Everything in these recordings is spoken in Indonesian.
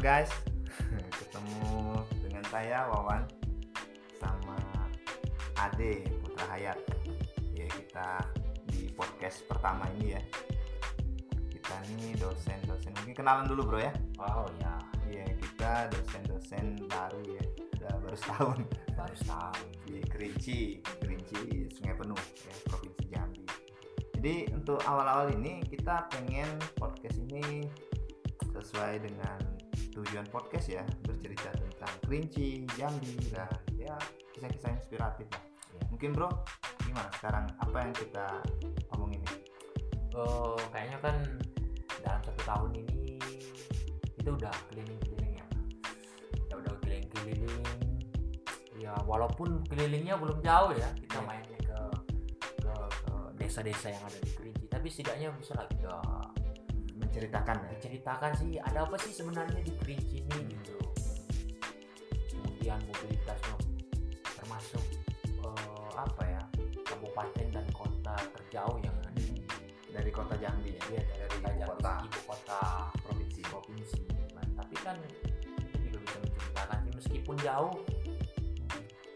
guys, ketemu dengan saya Wawan sama Ade Putra Hayat. Ya kita di podcast pertama ini ya. Kita nih dosen-dosen mungkin kenalan dulu bro ya. Oh ya, Iya kita dosen-dosen baru ya. Udah baru setahun baru setahun. di Kerinci, Kerinci Sungai Penuh ya Provinsi Jambi. Jadi untuk awal-awal ini kita pengen podcast ini sesuai dengan tujuan podcast ya bercerita tentang Kerinci, Jambi dan ya kisah-kisah inspiratif lah. Ya. Mungkin bro gimana sekarang apa yang kita omongin ini? Oh, kayaknya kan dalam satu tahun ini kita udah keliling-keliling ya. Kita udah keliling-keliling. Ya walaupun kelilingnya belum jauh ya, kita Ya. mainnya ke ke ke desa-desa yang ada di Kerinci. Tapi setidaknya bisa lah kita Menceritakan ya. ceritakan sih ada apa sih sebenarnya di Kerinci ini Hmm. gitu. Kemudian mobilitasnya termasuk eh, apa ya kabupaten dan kota terjauh yang ada di Dari kota Jambi ya. Iya, dari Dari kota ibu kota ibu kota provinsi. provinsi. Nah, tapi kan juga bisa menceritakan sih meskipun jauh,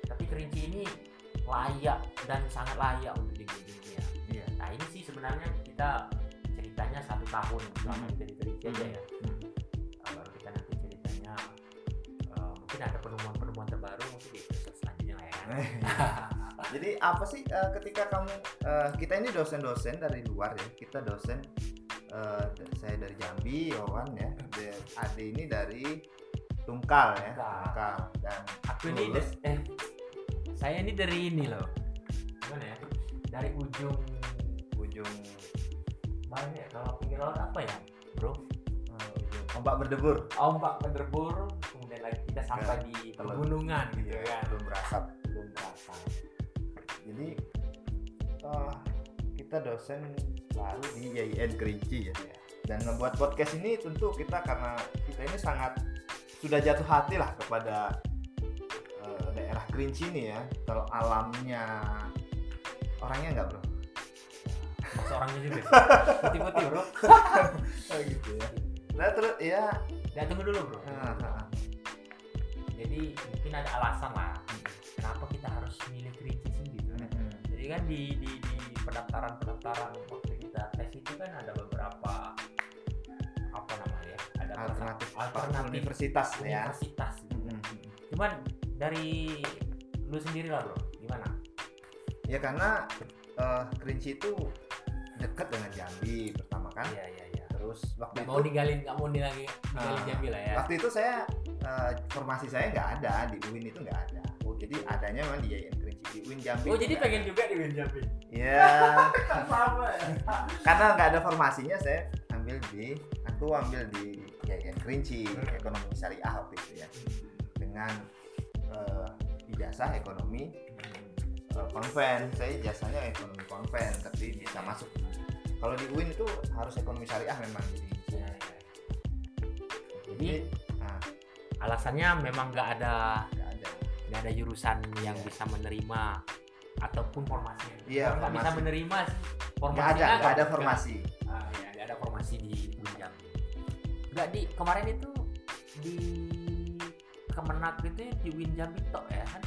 tapi Kerinci ini layak dan sangat layak untuk dikunjungi ya. Iya. Nah ini sih sebenarnya kita ceritanya satu tahun selama Hmm. kita di Kerinci aja ya. Hmm. Baru kita nanti ceritanya eh, mungkin ada penemuan-penemuan terbaru mungkin di episode selanjutnya ya. Jadi apa sih eh, ketika kamu eh, kita ini dosen-dosen dari luar ya, kita dosen dari- saya dari Jambi, Wawan ya, Ade ini dari Tungkal ya, Tungkal. Dan Aku ini des- eh saya ini dari ini loh. Gimana ya? Dari ujung ujung mana ya kalau pinggir laut apa ya, Bro? ujung ombak berdebur Ombak Penderbur, kemudian lagi kita sampai di pegunungan gitu Iya, kan. belum berasap. Belum terasa. Jadi eh, kita dosen baru di YIN Kerinci ya. Dan membuat podcast ini tentu kita karena kita ini sangat sudah jatuh hati lah kepada eh, daerah Kerinci ini ya. Kalau alamnya orangnya enggak bro? Masa orangnya juga sih. Putih-putih, Bro. Oh gitu ya. Nah terus ya. Ya tunggu dulu, Bro. ah, ah, ah. Jadi mungkin ada alasan lah kenapa kita harus milih Kerinci gitu. Mm-mm. Jadi kan di di, di pendaftaran pendaftaran waktu kita tes itu kan ada beberapa apa namanya ya? Ada Alternatif, alternatif universitas ya. universitas. gitu. Cuman dari lu sendiri lah bro, gimana? Ya karena eh, Kerinci itu dekat dengan Jambi pertama kan. Iya iya iya. Terus waktu Nggak itu mau digalin, nggak mau digalin, digalin Ah. Jambi lah ya. waktu itu saya eh, formasi saya nggak ada di UIN itu nggak ada oh jadi adanya memang di YIN Kerinci di UIN Jambi Oh jadi pengen ada. juga di Win Jambi? ya Sama ya. karena nggak ada formasinya saya ambil di aku ambil di YIN Kerinci Hmm. ekonomi syariah waktu itu ya dengan eh, ijazah ekonomi konven saya ijazahnya ekonomi konven tapi bisa masuk kalau di UIN itu harus ekonomi syariah memang jadi Iya, iya. Jadi nah, alasannya memang nggak ada nggak ada nggak ada jurusan yang Iya. bisa menerima ataupun formasi. Iya, nggak bisa formasi. menerima sih nggak formasinya ada nggak ada formasi Ah, ya, nggak ada formasi di Gunjang. Nggak di kemarin itu di Kemenak itu di Winjambi tok ya kan.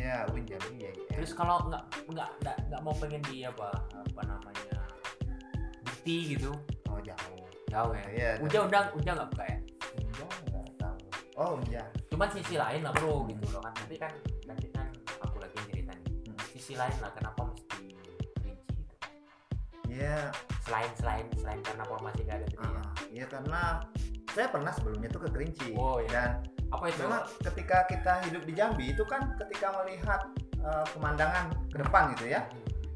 Iya, Win Jambi ya. Terus kalau nggak nggak nggak mau pengen di apa apa namanya bukti gitu oh jauh. jauh ya. Iya. Uja undang Uja nggak buka ya. Unja nggak tahu. Oh iya. Cuman sisi lain lah bro gitu loh kan. Tapi kan nanti kan aku lagi cerita nih. Hmm. Sisi lain lah kenapa mesti rinci gitu. Iya. Selain selain selain karena formasi nggak ada tadi ya. ah, Iya karena saya pernah sebelumnya tuh ke Kerinci. Oh, iya. dan Apa itu? memang ketika kita hidup di Jambi itu kan ketika melihat eh, pemandangan ke depan gitu ya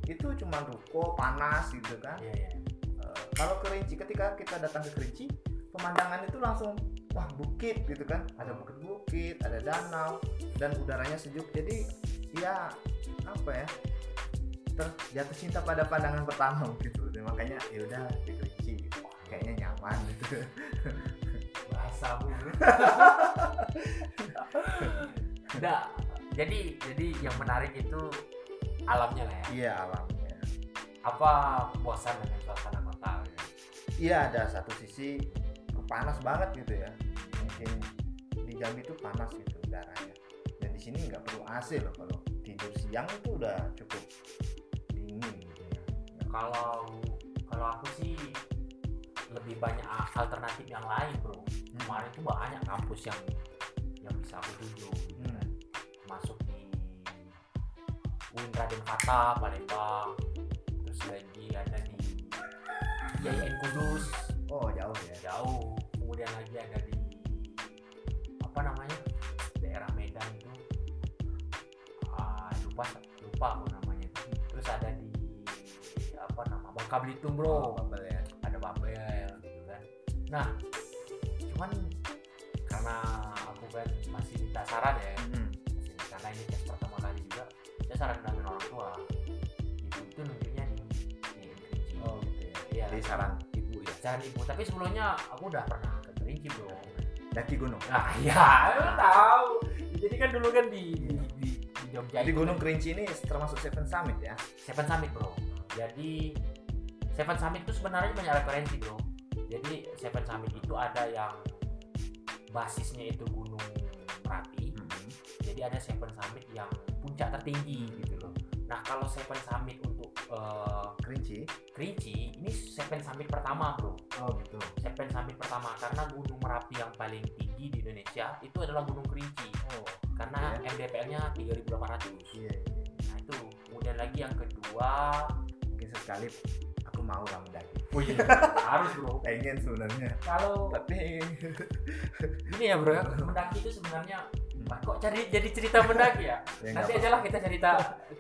itu cuma ruko panas gitu kan. Iya iya. Eh, kalau Kerinci ketika kita datang ke Kerinci pemandangan itu langsung wah bukit gitu kan. Ada bukit-bukit ada danau dan udaranya sejuk. Jadi ya apa ya terjatuh cinta pada pandangan pertama gitu. Dan makanya ya udah di Kerinci gitu. Kayaknya nyaman gitu bahasa bu Nggak, jadi jadi yang menarik itu alamnya lah ya? Iya alamnya. Apa bosan dengan suasana kota? Iya ada satu sisi panas banget gitu ya. Mungkin di Jambi itu panas gitu udaranya. Dan di sini nggak perlu AC loh kalau tidur siang itu udah cukup dingin gitu ya. Kalau kalau aku sih lebih banyak alternatif yang lain bro. Kemarin tuh banyak kampus yang yang bisa aku tuju Hmm. masuk di UIN Raden Fata Palembang terus lagi ada di IAIN Kudus. Oh jauh ya? Jauh. Kemudian lagi ada di apa namanya daerah Medan itu. Ah, lupa lupa aku namanya. Itu terus ada di apa nama Bangka Belitung bro. Babel nah cuman karena aku kan masih minta saran ya Hmm. masih, karena ini tes pertama kali juga saya saran dengan orang tua. Ibu itu nunjuknya di di Kerinci oh gitu ya. Iya. jadi saran ibu ya? Saran ibu tapi sebelumnya aku udah pernah ke Kerinci bro. Daki gunung? Nah ya lu tahu. Jadi kan dulu kan di di, di, di Jogja jadi gunung kan Kerinci ini termasuk Seven Summit ya? Seven Summit bro. Jadi Seven Summit itu sebenarnya banyak referensi bro jadi Seven Summit itu ada yang basisnya itu gunung Merapi. Hmm. jadi ada Seven Summit yang puncak tertinggi gitu loh. Nah kalau Seven Summit untuk eh, Kerinci? Kerinci ini Seven Summit pertama bro. Oh gitu. Seven Summit pertama karena gunung Merapi yang paling tinggi di Indonesia itu adalah gunung Kerinci. Oh karena Iya. MDPL-nya 3800 iya, iya. nah itu. Kemudian lagi yang kedua mungkin sekali mau lah mendaki oh iya harus bro. Pengen sebenarnya. Kalau tapi gini ya bro ya. Mendaki itu sebenarnya Wah, kok cari jadi cerita mendaki ya? Ya nanti aja lah kita cerita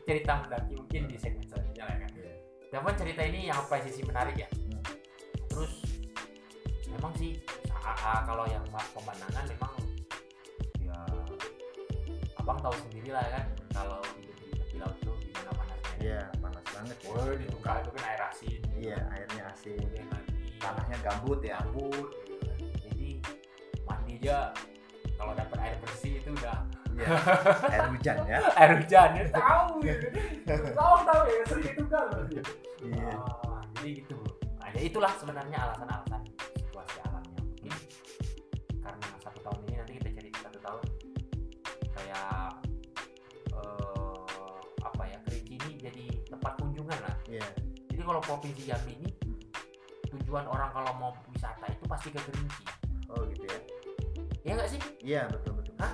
cerita mendaki mungkin di segmen selanjutnya lah kan apa-apa. Iya. Cuman cerita ini yang apa sisi menarik ya? Hmm. terus memang sih kalau yang ma- pemandangan memang ya abang tahu sendiri lah kan kalau hidup di tepi laut tuh gimana panasnya. Iya. panas banget ya Woi, di Tunggal itu kan air asin. Iya airnya asin. Kemudian lagi tanahnya gambut ya. Kan. jadi mandi aja. Kalau dapat air bersih itu udah. Iya. Air hujan ya. Air hujan ya. Tahu gitu tahu tahu ya. Sering itu kan. Iya. Ah, jadi gitu. Nah, ya itulah sebenarnya alasan-alasan kalau provinsi Jambi ini tujuan orang kalau mau wisata itu pasti ke Kerinci oh gitu ya? Ya nggak sih? Iya betul betul. Hah?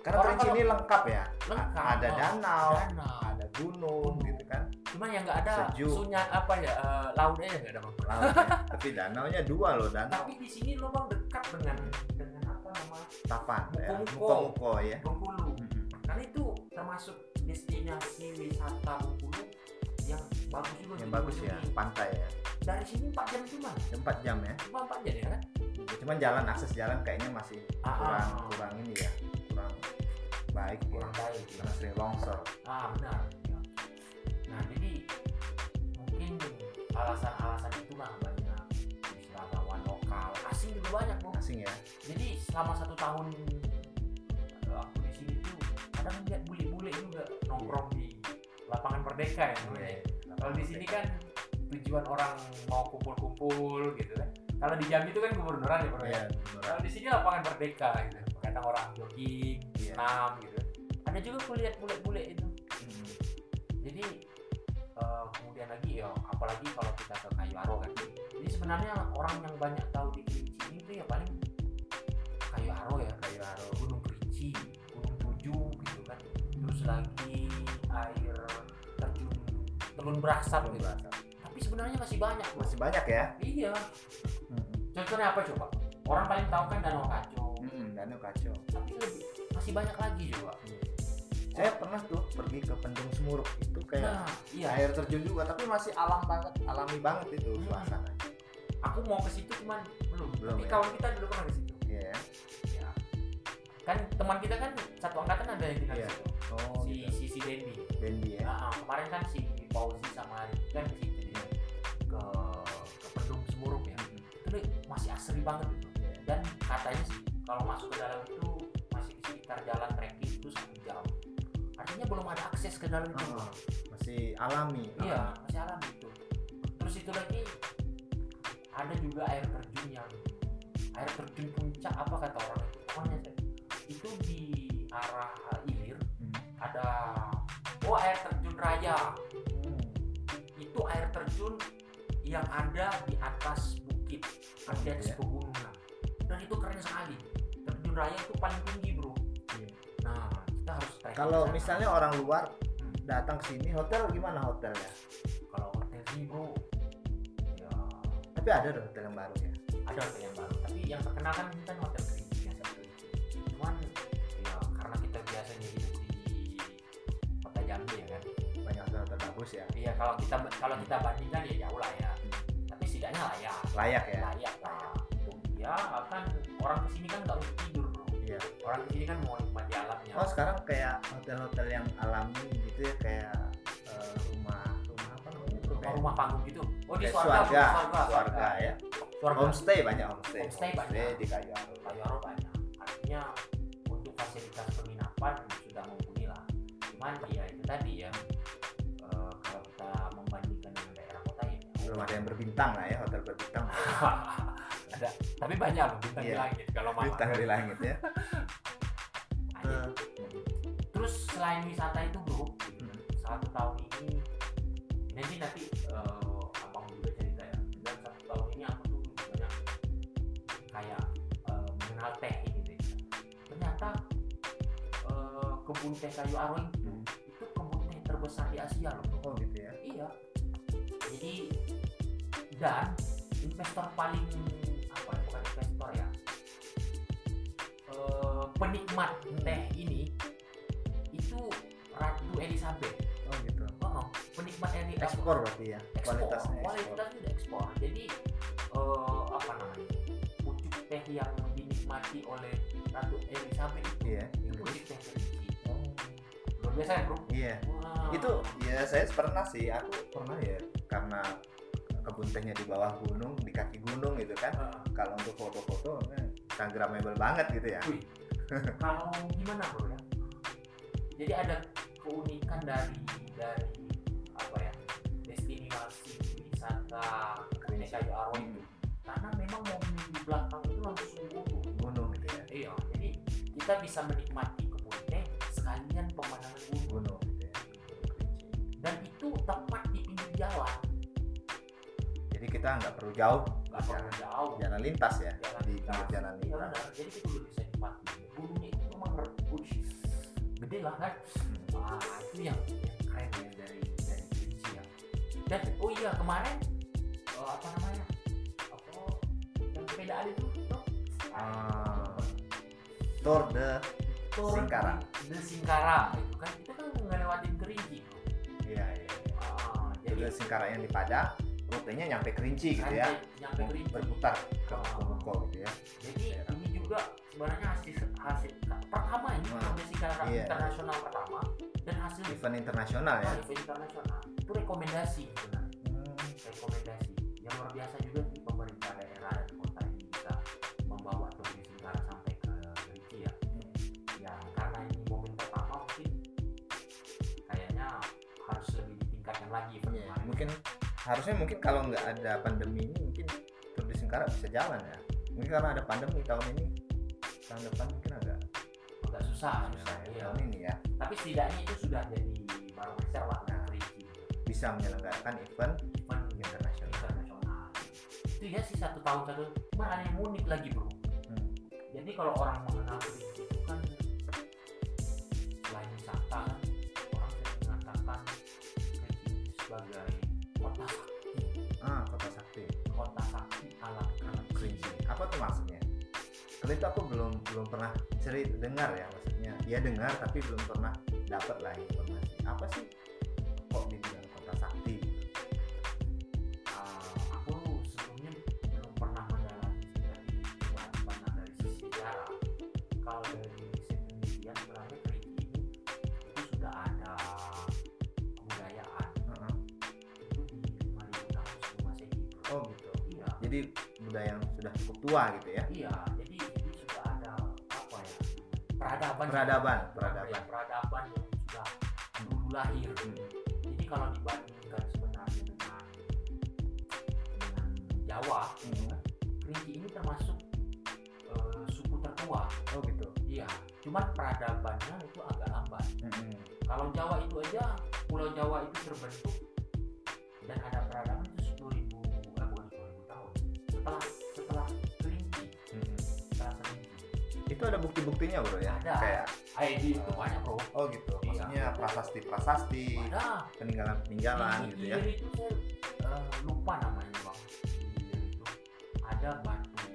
karena Orang Kerinci kalau- ini lengkap ya? Lengkap ada Oh, danau danau. ada gunung gitu kan? Cuma yang nggak ada Sejuk. sunya apa ya eh, lautnya yang nggak ada bang laut ya. tapi danaunya dua loh danau. Tapi di sini lo bang dekat dengan dengan apa nama? Tapan ya. Muko-muko. ya. Bengkulu. Mm-mm. karena itu termasuk destinasi wisata Bengkulu yang bagus juga yang bagus ya ini. pantai ya dari sini 4 jam cuma 4 jam ya cuma 4 jam ya kan cuman jalan akses jalan kayaknya masih Ah, kurang ah. kurang ini ya kurang baik ya kurang baik ya. karena sering longsor ah benar ya. nah jadi mungkin alasan-alasan itulah banyak wisatawan lokal asing juga banyak bro asing ya jadi selama satu tahun eh, aku di sini tuh kadang lihat bule-bule juga nongkrong di lapangan merdeka ya namanya. Kalau di sini kan tujuan orang mau kumpul-kumpul gitu kan. Kalau di Jambi itu kan gubernuran ya bro ya? Iya, kalau di sini lapangan merdeka gitu kadang orang jogging Iya. senam gitu. Ada juga kulihat bule-bule itu. Mm. jadi eh, kemudian lagi ya apalagi kalau kita ke Kayu Aro kan. Jadi sebenarnya orang yang banyak tahu di Kerinci ini tuh ya paling Kayu Aro ya kayu aro Gunung Kerinci Gunung Tujuh gitu kan. Terus lagi Berasap belum gitu berasa. tapi sebenarnya masih banyak Bro. masih banyak ya? Iya. Mm. contohnya apa coba? Orang paling tahu kan Danau Kacau Mm, danau kacau tapi lebih masih banyak lagi coba. Saya pernah tuh pergi ke Pendung Semuruk. Itu kayak nah iya. air terjun juga tapi masih alam banget alami banget itu Hmm. suasana aku mau ke situ cuman belum. Belum tapi ya? kawan kita dulu pernah ke situ. Iya. Ya ya kan teman kita kan satu angkatan ada yang tinggal Iya. di situ. Oh si gitu. si si Dendi. Dendi ya? Nah, kemarin kan si Fauzi sama Arif kan ke situ dia ke ke Semuruk ya. Itu masih asri banget itu Iya. dan katanya sih kalau masuk ke dalam itu masih di sekitar jalan trekking itu satu jam artinya belum ada akses ke dalam itu. Ah, masih alami. Iya masih alami itu. Terus itu lagi ada juga air terjun yang air terjun puncak apa kata orang itu? Pokoknya itu di arah hilir Hmm. ada oh air terjun raya. Hmm. Itu air terjun yang ada di atas bukit Oh, di atas iya. pegunungan dan itu keren sekali terjun raya itu paling tinggi bro Iya. nah kita harus Kalau misalnya orang luar Hmm. datang ke sini, hotel gimana hotelnya? kalau hotel sih bro ya Tapi ada dong hotel yang baru ya. ada hotel yang baru tapi yang terkenal kan ini kan hotel bagus ya. iya kalau kita kalau kita bandingkan ya jauh lah ya tapi setidaknya layak Layak ya. layak lah ya kan orang ke sini kan nggak untuk tidur bro Iya. orang ke sini kan mau nikmati alamnya Oh sekarang kayak hotel-hotel yang alami gitu ya kayak eh, rumah rumah apa namanya Rumah- rumah panggung gitu oh di bro, Swarga, Swarga Swarga ya. Swarga. Homestay banyak homestay. Homestay banyak. di Kayu Arum. Kayu Aro banyak artinya untuk fasilitas penginapan sudah mumpuni lah cuman ya itu tadi ya ada yang berbintang lah ya hotel berbintang. ada tapi banyak loh bintang di Iya. langit kalau mau Bintang di langit ya. Terus selain wisata itu bro Hmm. satu tahun ini nanti nanti eh, abang juga cerita ya satu tahun ini aku tuh banyak kayak eh, mengenal teh ini deh ternyata eh, kebun teh kayu aro itu Hmm. itu kebun teh terbesar di Asia loh Oh gitu ya. iya jadi dan investor paling apa ya bukan investor ya eh, penikmat teh ini itu Ratu Elizabeth Oh gitu. oh, penikmat Eli Ekspor berarti ya. ekspor Kualitasnya ekspor. kualitasnya udah ekspor jadi eh, apa namanya pucuk teh yang dinikmati oleh Ratu Elizabeth itu Iya. itu pucuk teh Oh. luar biasa ya bro Iya. Wah. Itu ya saya pernah sih. Aku pernah ya karena kebun tehnya di bawah gunung, di kaki gunung gitu kan. Eh, Kalau untuk foto-foto eh, instagramable banget gitu ya. Wih, kalau gimana bro ya? Jadi ada keunikan dari dari apa ya destinasi wisata Kerinci Kayu Aro itu karena memang momen di belakang itu langsung gunung. Gunung gitu ya. Iya, jadi kita bisa menikmati kebun teh sekalian pemandangan gunung Gunung gitu ya. dan itu tepat di pinggir jalan, kita nggak perlu jauh nggak perlu jauh. jalan lintas ya Jalan di pinggir jalan Iya lintas. jadi kita udah bisa nikmati. Gunungnya itu memang wih, gede lah kan. Wah, itu yang, yang keren ya dari dari Kerinci ya. Dan oh iya kemarin eh, apa namanya? Apa yang sepedaan itu? tuh? Ah, Tour de Tour Singkara. di Singkara itu kan itu kan ngelewatin Kerinci. bro. iya iya. Ah, Tour de jadi Singkara yang di Padang, rutenya nyampe Kerinci gitu ya. nyampe Kerinci. Berputar ke Ah. Komuko gitu ya. Jadi Daerah. ini juga sebenarnya hasil hasil pertama ini Hmm. De Singkara Iya. internasional pertama dan hasil Event internasional ya. Ah, event internasional itu rekomendasi sebenarnya Hmm. rekomendasi yang luar biasa juga sih pemerintah daerah dan kota ini bisa membawa Tour de Singkara sampai ke Kerinci ya ya karena ini momen pertama mungkin kayaknya harus lebih ditingkatkan lagi event Iya, mungkin harusnya mungkin kalau nggak ada pandemi ini mungkin Tour de Singkara bisa jalan ya. Mungkin karena ada pandemi tahun ini tahun depan mungkin agak agak susah, susah susah ya. iya. Tahun ini ya tapi setidaknya itu sudah jadi barometer lah Nah. Bisa menyelenggarakan event event internasional. internasional itu ya sih satu tahun satu ada yang unik lagi bro Hmm. jadi kalau orang tuh maksudnya? Kalau itu aku belum belum pernah cerita dengar ya maksudnya. Ya dengar tapi belum pernah dapat lah informasi. Apa sih tua gitu ya. iya jadi jadi sudah ada apa ya peradaban Peradaban, Ya, peradaban. peradaban yang sudah dulu lahir Hmm. jadi kalau dibandingkan sebenarnya dengan dengan Jawa Hmm. Kerinci ini termasuk Papua oh gitu iya cuman peradabannya itu agak lambat Mm-mm. kalau Jawa itu aja Pulau Jawa itu terbentuk dan ada peradaban itu sepuluh ribu eh bukan sepuluh ribu tahun setelah itu ada bukti-buktinya bro ya. Ada. kayak ID itu banyak bro. Oh gitu. Iya. maksudnya prasasti prasasti ada. peninggalan peninggalan di gitu ya. itu saya eh, lupa namanya bang. Itu ada batu.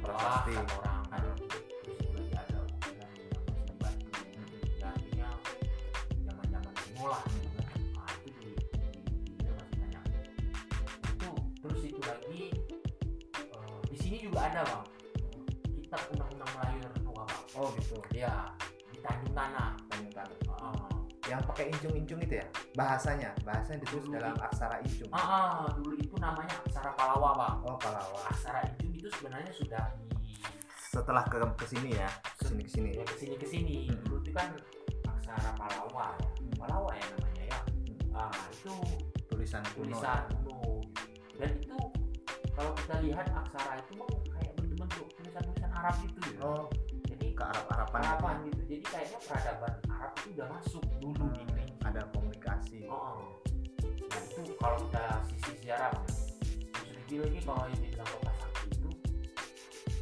Prasasti. orang. Kan terus lagi ada ukiran yang masih batu. Ya artinya zaman zaman kuno lah gitu kan. nah, itu di, di, masih banyak. Itu terus itu lagi eh, di sini juga ada bang. Kitab undang-undang oh gitu ya di Tanjung Tanah Tanjung Heeh. yang pakai injung-injung itu ya bahasanya bahasanya ditulis Dulu dalam di- aksara injung Ah, ah, dulu itu namanya aksara Palawa bang. oh Palawa Aksara injung itu sebenarnya sudah di setelah ke ke sini ya ke sini ke sini ya ke sini ke sini. Hmm. Dulu itu kan aksara Palawa, ya. Palawa ya namanya ya. Ah, itu tulisan kuno tulisan kuno. Dan itu kalau kita lihat aksara itu kayak bentuk-bentuk tulisan-tulisan Arab gitu ya. oh ke Arab Araban Araban gitu. Jadi kayaknya peradaban Arab itu udah masuk dulu di Kerinci. ada komunikasi Oh, oh. Nah itu kalau kita sisi sejarah. Terus lebih lagi kalau yang dibilang kota sakti itu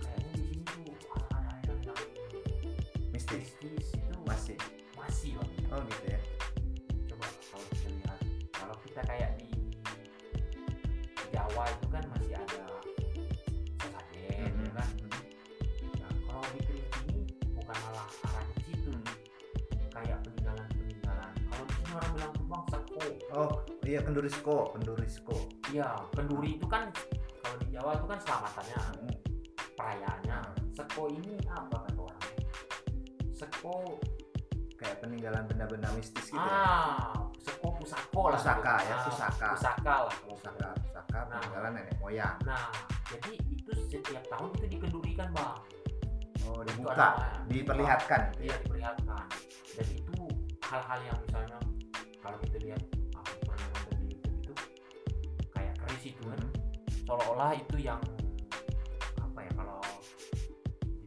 kayaknya di sini tuh hal-hal yang yang mistis mistis itu masih masih bang. oh gitu ya Coba kalau kita lihat kalau kita kayak orang bilang tuh bang seko. oh iya kendurisko kendurisko Iya, kenduri itu kan kalau di Jawa itu kan selamatannya, perayaannya. Seko ini apa kata orang? Seko kayak peninggalan benda-benda mistis gitu ya ah, seko pusako lah. Pusaka gitu. ya, Ah, pusaka. Pusaka lah. pusaka pusaka Nah. peninggalan nenek moyang Nah, jadi itu setiap tahun itu dikendurikan bang. oh dibuka diperlihatkan Iya diperlihatkan. Dan itu hal-hal yang misalnya kalau kita lihat aku pernah nonton di YouTube itu kayak keris itu kan. Seolah-olah itu yang apa ya kalau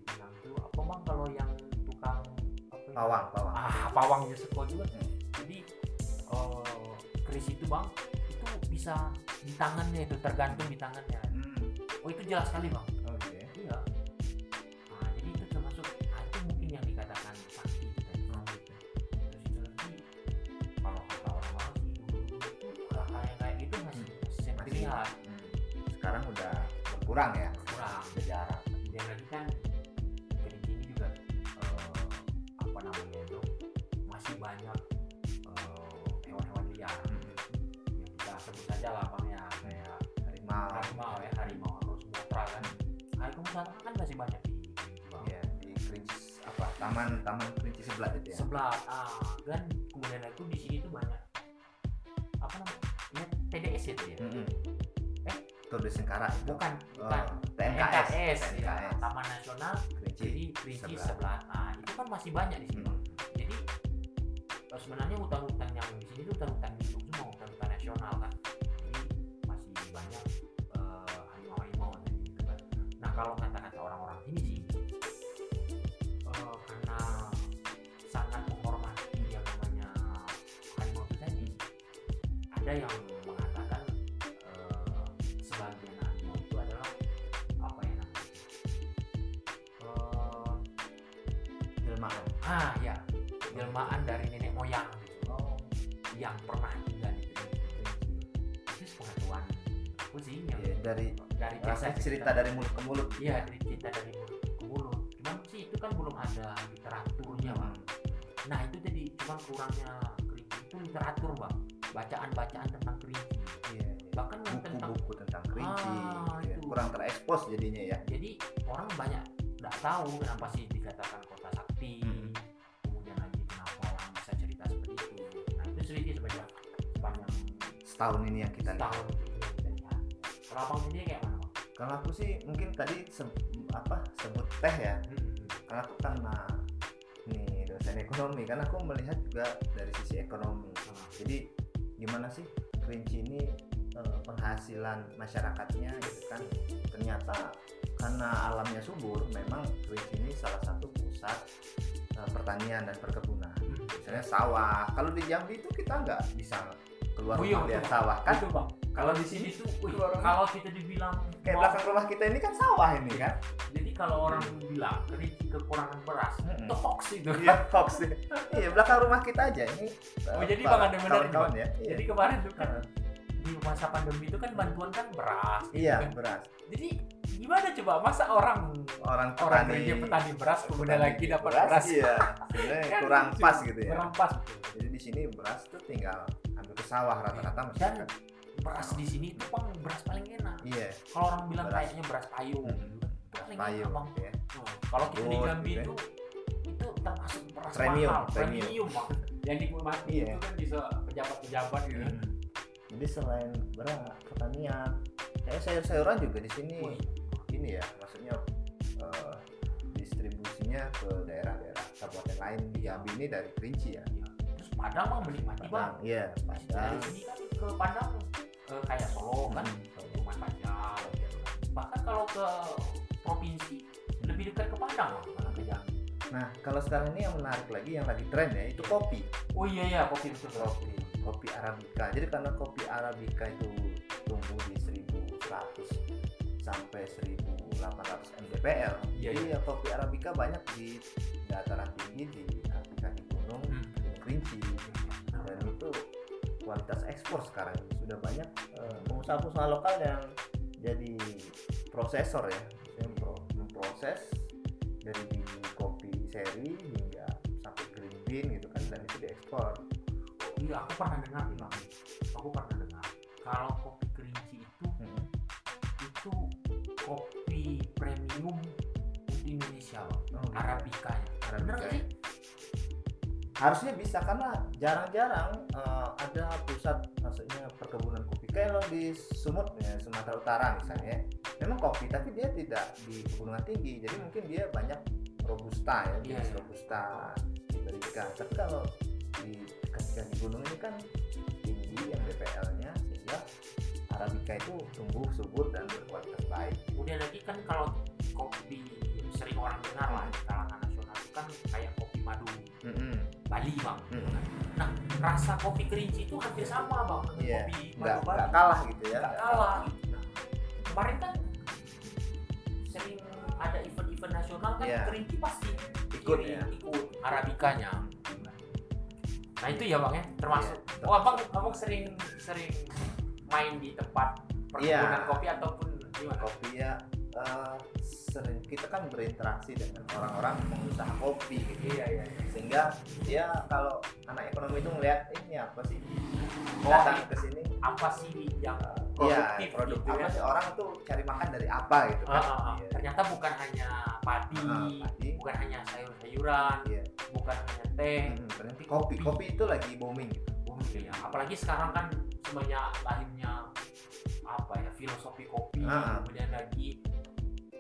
dibilang itu apa bang kalau yang tukang apa ya? pawang pawang ah pawangnya seko juga Hmm. jadi eh, keris itu bang itu bisa di tangannya itu tergantung di tangannya Hmm. oh itu jelas sekali bang Hmm. sekarang udah berkurang ya kurang sejarah kemudian lagi kan Kerinci ini juga eh, apa namanya itu masih banyak eh, hewan-hewan liar Hmm. yang kita sebut saja lah bang ya kayak harimau harimau ya harimau atau sumatera kan harimau sumatera kan masih banyak di. Iya, di Kerinci apa? Taman Taman Kerinci sebelah itu ya. sebelah ah dan kemudian itu di sini Itu ya Mm-mm. Eh? Tour de Sengkara itu. bukan Oh, bukan TNKS. TNKS, ya, TNKS. Taman Nasional Kerinci. sebelah. Nah, itu kan masih banyak di sini. Mm. Bang. Jadi eh, sebenarnya hutan-hutan yang di sini itu hutan-hutan lindung semua, hutan-hutan nasional kan. Jadi masih banyak eh, harimau-harimau tadi gitu kan. Nah, kalau kata-kata orang-orang sini sih eh, karena sangat menghormati yang namanya harimau itu tadi, ada yang dari dari cerita dari mulut ke mulut. iya dari cerita dari mulut ke mulut cuman sih itu kan belum ada literaturnya bang nah itu jadi cuman kurangnya Kerinci itu literatur bang bacaan-bacaan tentang Kerinci Iya. bahkan yang tentang Buku-buku tentang Kerinci. Ah, gitu ya. itu. Kurang terekspos jadinya ya. jadi orang banyak nggak tahu kenapa sih dikatakan kota sakti Hmm. kemudian lagi kenapa orang bisa cerita seperti itu nah itu sedikit sebanyak sepanjang Setahun ini yang kita lihat. tahun ini yang kita lihat abang sendiri kayak mana? Kalau aku sih mungkin tadi se- apa sebut teh ya. Hmm. Karena aku nah, nih dosen ekonomi kan aku melihat juga dari sisi ekonomi. Nah, Jadi gimana sih Kerinci ini eh, penghasilan masyarakatnya gitu kan ternyata karena alamnya subur memang Kerinci ini salah satu pusat eh, pertanian dan perkebunan misalnya sawah kalau di Jambi itu kita nggak bisa keluar Oh iya, rumah lihat sawah kan Itu bang. Kalau di sini tuh, wih, kalau kita dibilang kayak mau- belakang rumah kita ini kan sawah ini kan Jadi kalau orang bilang kerinci kekurangan beras, Mm-mm. itu hoax itu. iya hoax sih. iya belakang rumah kita aja ini Oh, eh, jadi Bang ada benar ya iya. Jadi kemarin tuh kan di masa pandemi itu kan bantuan kan beras. gitu iya kan. beras Jadi gimana coba masa orang orang orang petani kerja petani beras kemudian petani lagi dapat beras, iya sebenarnya Kan kurang pas gitu ya kurang pas. Jadi di sini beras tuh tinggal ambil ke sawah rata-rata Dan masyarakat beras di sini itu bang beras paling enak. iya Kalau orang bilang Beras. kayaknya beras payung, Mm. gitu kan, paling payung enak bang. ya Oh, Kalau kita di Jambi gitu ya. itu itu termasuk beras Premium, mahal, premium. premium bang. Yang dinikmati Iya. itu kan bisa pejabat-pejabat gitu. kan. jadi selain beras pertanian kayak sayur-sayuran juga di sini ini ya maksudnya eh, distribusinya ke daerah-daerah kabupaten lain di Jambi ini dari Kerinci ya iya. Padang bang menikmati bang. Padang iya Dari Padang sini kan ke Padang eh, kayak Solo kan, Hmm. rumah Panjang. gitu kan. Bahkan kalau ke provinsi lebih dekat ke Padang bang, malah ke Jambi. nah kalau sekarang ini yang menarik lagi yang lagi tren ya itu kopi Oh iya ya kopi betul. kopi kopi arabica jadi karena kopi arabica itu tumbuh di 1100 sampai 1800 mdpl Iya, jadi ya kopi arabica banyak di dataran tinggi di kualitas ekspor sekarang ini sudah banyak eh, pengusaha-pengusaha lokal yang jadi prosesor ya yang pro- memproses dari kopi seri hingga sampai green bean gitu kan dan itu diekspor Iya, aku pernah dengar nih bang. Aku pernah dengar kalau kopi kerinci itu Mm-mm. itu kopi premium Indonesia bang. Oh, gitu. Arabikanya. Bener Arabica ya. sih? Harusnya bisa karena jarang-jarang eh, ada pusat maksudnya perkebunan kopi kayak kalau di Sumut ya Sumatera Utara misalnya memang kopi tapi dia tidak di pegunungan tinggi jadi mungkin dia banyak robusta ya Iya, jenis iya. robusta diberikan tapi kalau di ketika di gunung ini kan tinggi yang DPL-nya sehingga Arabica itu tumbuh subur dan berkualitas baik Kemudian lagi kan kalau kopi sering orang dengar lah di kalangan nasional itu kan kayak. Bali bang. Mm. Nah rasa kopi kerinci itu hampir sama bang dengan Iya, kopi nggak nggak kalah gitu ya Nggak kalah. gitu. Nah, kemarin kan sering ada event-event nasional kan Iya. kerinci pasti ikut kirim, ya ikut arabikanya. Nah itu ya bang ya termasuk. Iya, Oh abang abang sering sering main di tempat perkebunan Iya. kopi ataupun gimana? kopi ya eh, sering kita kan berinteraksi dengan orang-orang pengusaha kopi gitu Iya iya. sehingga dia kalau anak ekonomi itu ngeliat "Eh, ini apa sih Oh, datang iya. ke sini Apa sih yang iya produktif, produktif gitu apa ya? sih orang tuh cari makan dari apa gitu kan ah, ah. Iya. Ternyata bukan hanya padi, Ah, padi. bukan hanya sayur-sayuran, Iya. bukan hanya teh, Hmm, ternyata kopi kopi itu lagi booming gitu. Bumi ya. Apalagi sekarang kan sebanyak lahirnya apa ya filosofi kopi, Ah. kemudian lagi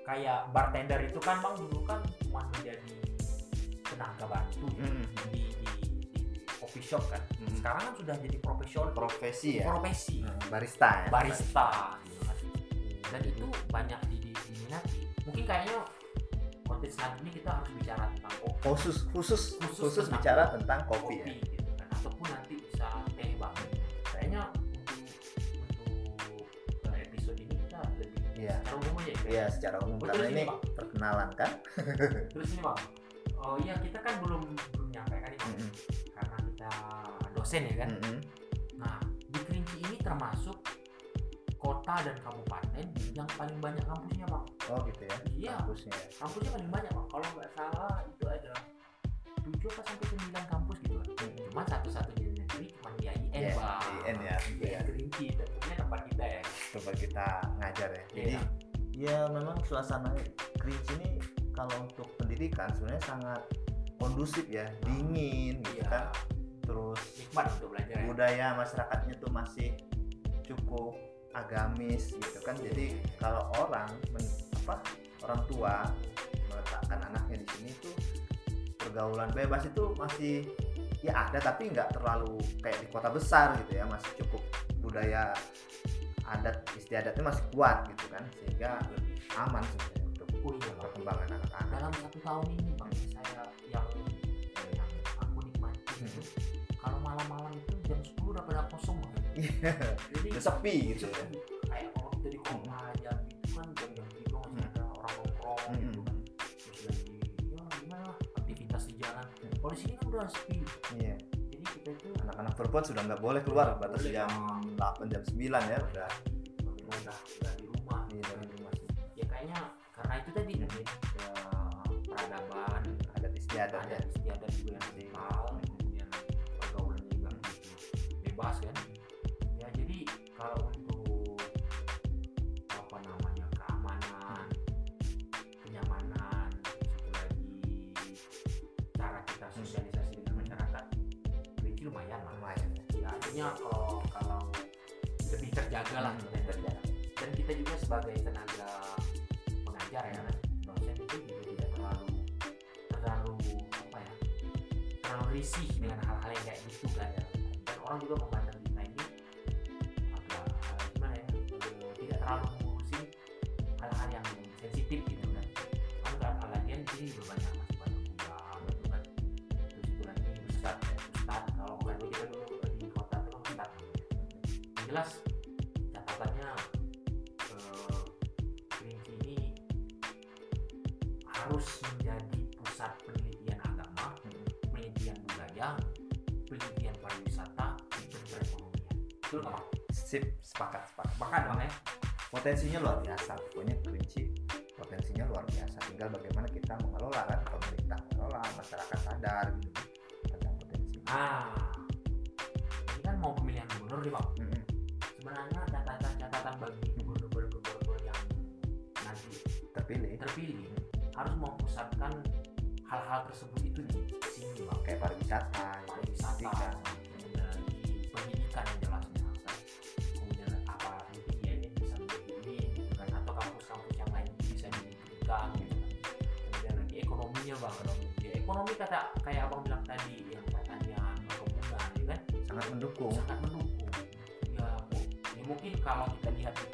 kayak bartender itu kan bang dulu kan cuma menjadi tenaga bantu ya, Hmm, di, di, di coffee shop kan. Hmm. Sekarang kan sudah jadi profesional, profesi ya profesi, Hmm, barista ya barista. gitu kan. Dan itu banyak di, di, diminati. Mungkin kayaknya konten selanjutnya kita harus bicara tentang kopi. khusus khusus Khusus khusus tentang bicara tentang kopi ya gitu kan ataupun nanti bisa Iya. secara umum aja ya Iya secara umum Betul karena ini Pak. perkenalan kan terus ini bang oh iya kita kan belum belum nyampe kan ini Mm-mm. karena kita dosen ya kan Mm-mm. nah di Kerinci ini termasuk kota dan kabupaten yang paling banyak kampusnya bang oh gitu ya Iya. kampusnya ya. kampusnya paling banyak bang kalau nggak salah itu ada tujuh apa sampai sembilan kampus gitu kan Mm-mm. cuma satu-satunya di negeri cuma di IN Iya, bang di IN ya, gitu tempat kita ngajar ya. Jadi Iya. ya memang suasana Kerinci ini kalau untuk pendidikan sebenarnya sangat kondusif ya, dingin gitu Iya. kan. Terus nikmat untuk belajar ya budaya masyarakatnya tuh masih cukup agamis gitu kan. Jadi kalau orang men- apa orang tua meletakkan anaknya di sini tuh pergaulan bebas itu masih ya ada tapi nggak terlalu kayak di kota besar gitu ya masih cukup budaya adat istiadatnya masih kuat gitu kan sehingga lebih aman sebenarnya untuk oh iya bang perkembangan anak-anak. Dalam satu tahun ini bang saya yang yang aku nikmati itu kalau malam-malam itu jam 10 udah pada kosong bang Iya. jadi udah sepi gitu ya. kayak kalau kita di kota aja gitu kan jam-jam gitu masih Hmm. ada orang nongkrong Hmm. gitu kan. Terus lagi ya gimana lah, aktivitas di jalan. Hmm. kalau di sini kan udah sepi. Iya. itu anak-anak perempuan sudah nggak boleh keluar batas jam 8 jam 9 ya udah. Udah udah, di rumah. Iya dari rumah. Sih ya kayaknya karena itu tadi ya, peradaban ada istiadat ada ya. istiadat juga yang terjaga lah Hmm. terjaga dan kita juga sebagai tenaga pengajar ya dosen itu juga tidak terlalu terlalu apa ya terlalu risih dengan hal-hal yang kayak gitu kan dan orang juga memandang kita ini agak gimana ya tidak terlalu mengurusin hal-hal yang sensitif gitu kan kan lagian di sini juga banyak masih banyak kuliah gitu kan terus ya ustad kalau bukan kita dulu di kota itu yang jelas sip sepakat sepakat. Bahkan bang ya. potensinya luar biasa. Pokoknya kerinci potensinya luar biasa. Tinggal bagaimana kita mengelola kan? Pemerintah mengelola masyarakat sadar gitu. Tentang potensi. Ah, ini kan mau pemilihan gubernur nih bang. Mm-mm. Sebenarnya catatan-catatan bagi gubernur-gubernur yang nanti terpilih. terpilih harus mempusatkan hal-hal tersebut itu di sini bang. kayak pariwisata pariwisata lagi pendidikan yang ekonomi kata kayak abang bilang tadi yang pertanian perkebunan ya kan? Sangat mendukung. Sangat mendukung. Ya, ya mungkin kalau kita lihat di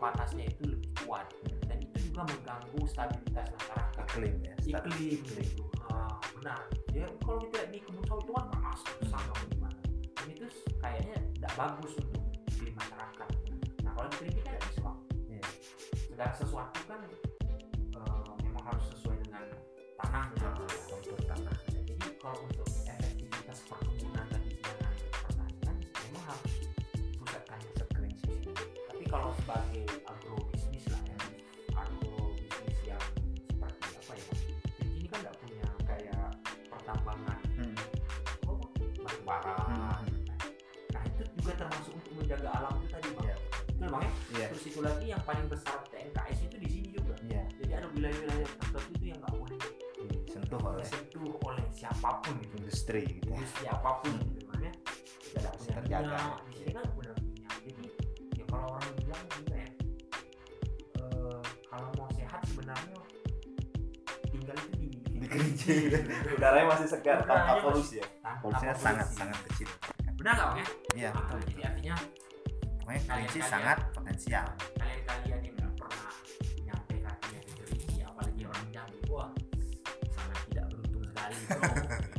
panasnya itu lebih kuat. Dan itu juga mengganggu stabilitas masyarakat. Iklim ya iklim gitu. Ah, benar. Ya kalau kita di kebun sawit itu kan panas sangat gimana dan itu kayaknya tidak bagus untuk iklim masyarakat. Nah kalau di kritik kan tidak bisa Iya. segala sesuatu kan eh, memang harus sesuai dengan tanahnya Nah, kontur tanah. Jadi kalau untuk efektivitas perkebunan dan pertanian memang harus kalau sebagai agrobisnis lah ya agrobisnis yang seperti apa ya di sini kan nggak punya kayak pertambangan. Hmm. oh, batu bara Hmm. nah itu juga termasuk untuk menjaga alam itu tadi bang. Iya. betul bang ya? Iya. Terus itu lagi yang paling besar TNKS itu di sini juga. Iya. Jadi ada wilayah-wilayah tertentu itu yang nggak boleh disentuh oleh disentuh oleh siapa pun gitu. industri gitu ya. Industri apa pun gitu kan ya. Punya terjaga. di sini kan kerinci udaranya masih segar tanpa polusi ya? tanpa polusinya polusi. sangat sangat kecil. Benar nggak bang ya? Iya betul jadi artinya? Pokoknya kerinci Kalian-kalian. sangat potensial. kalian-kalian yang nggak pernah nyampe kakinya ke Kerinci apalagi orang Jambi wah sangat tidak beruntung sekali bro.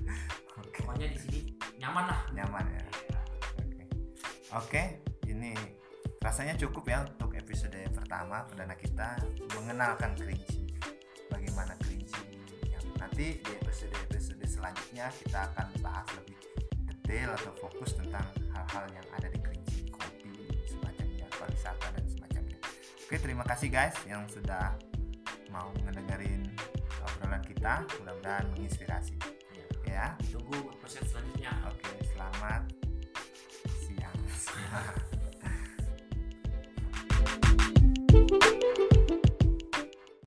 Oke. Pokoknya di sini nyaman lah. Nyaman ya. Oke, Oke, ini rasanya cukup ya untuk episode pertama perdana kita mengenalkan kerinci. Bagaimana kerinci nanti di episode-episode selanjutnya kita akan bahas lebih detail atau fokus tentang hal-hal yang ada di kerinci, kopi, semacamnya, pariwisata dan semacamnya. Oke, terima kasih guys yang sudah mau ngedengerin obrolan kita. Mudah-mudahan menginspirasi. Iya. Ya, tunggu episode selanjutnya oke, selamat siang.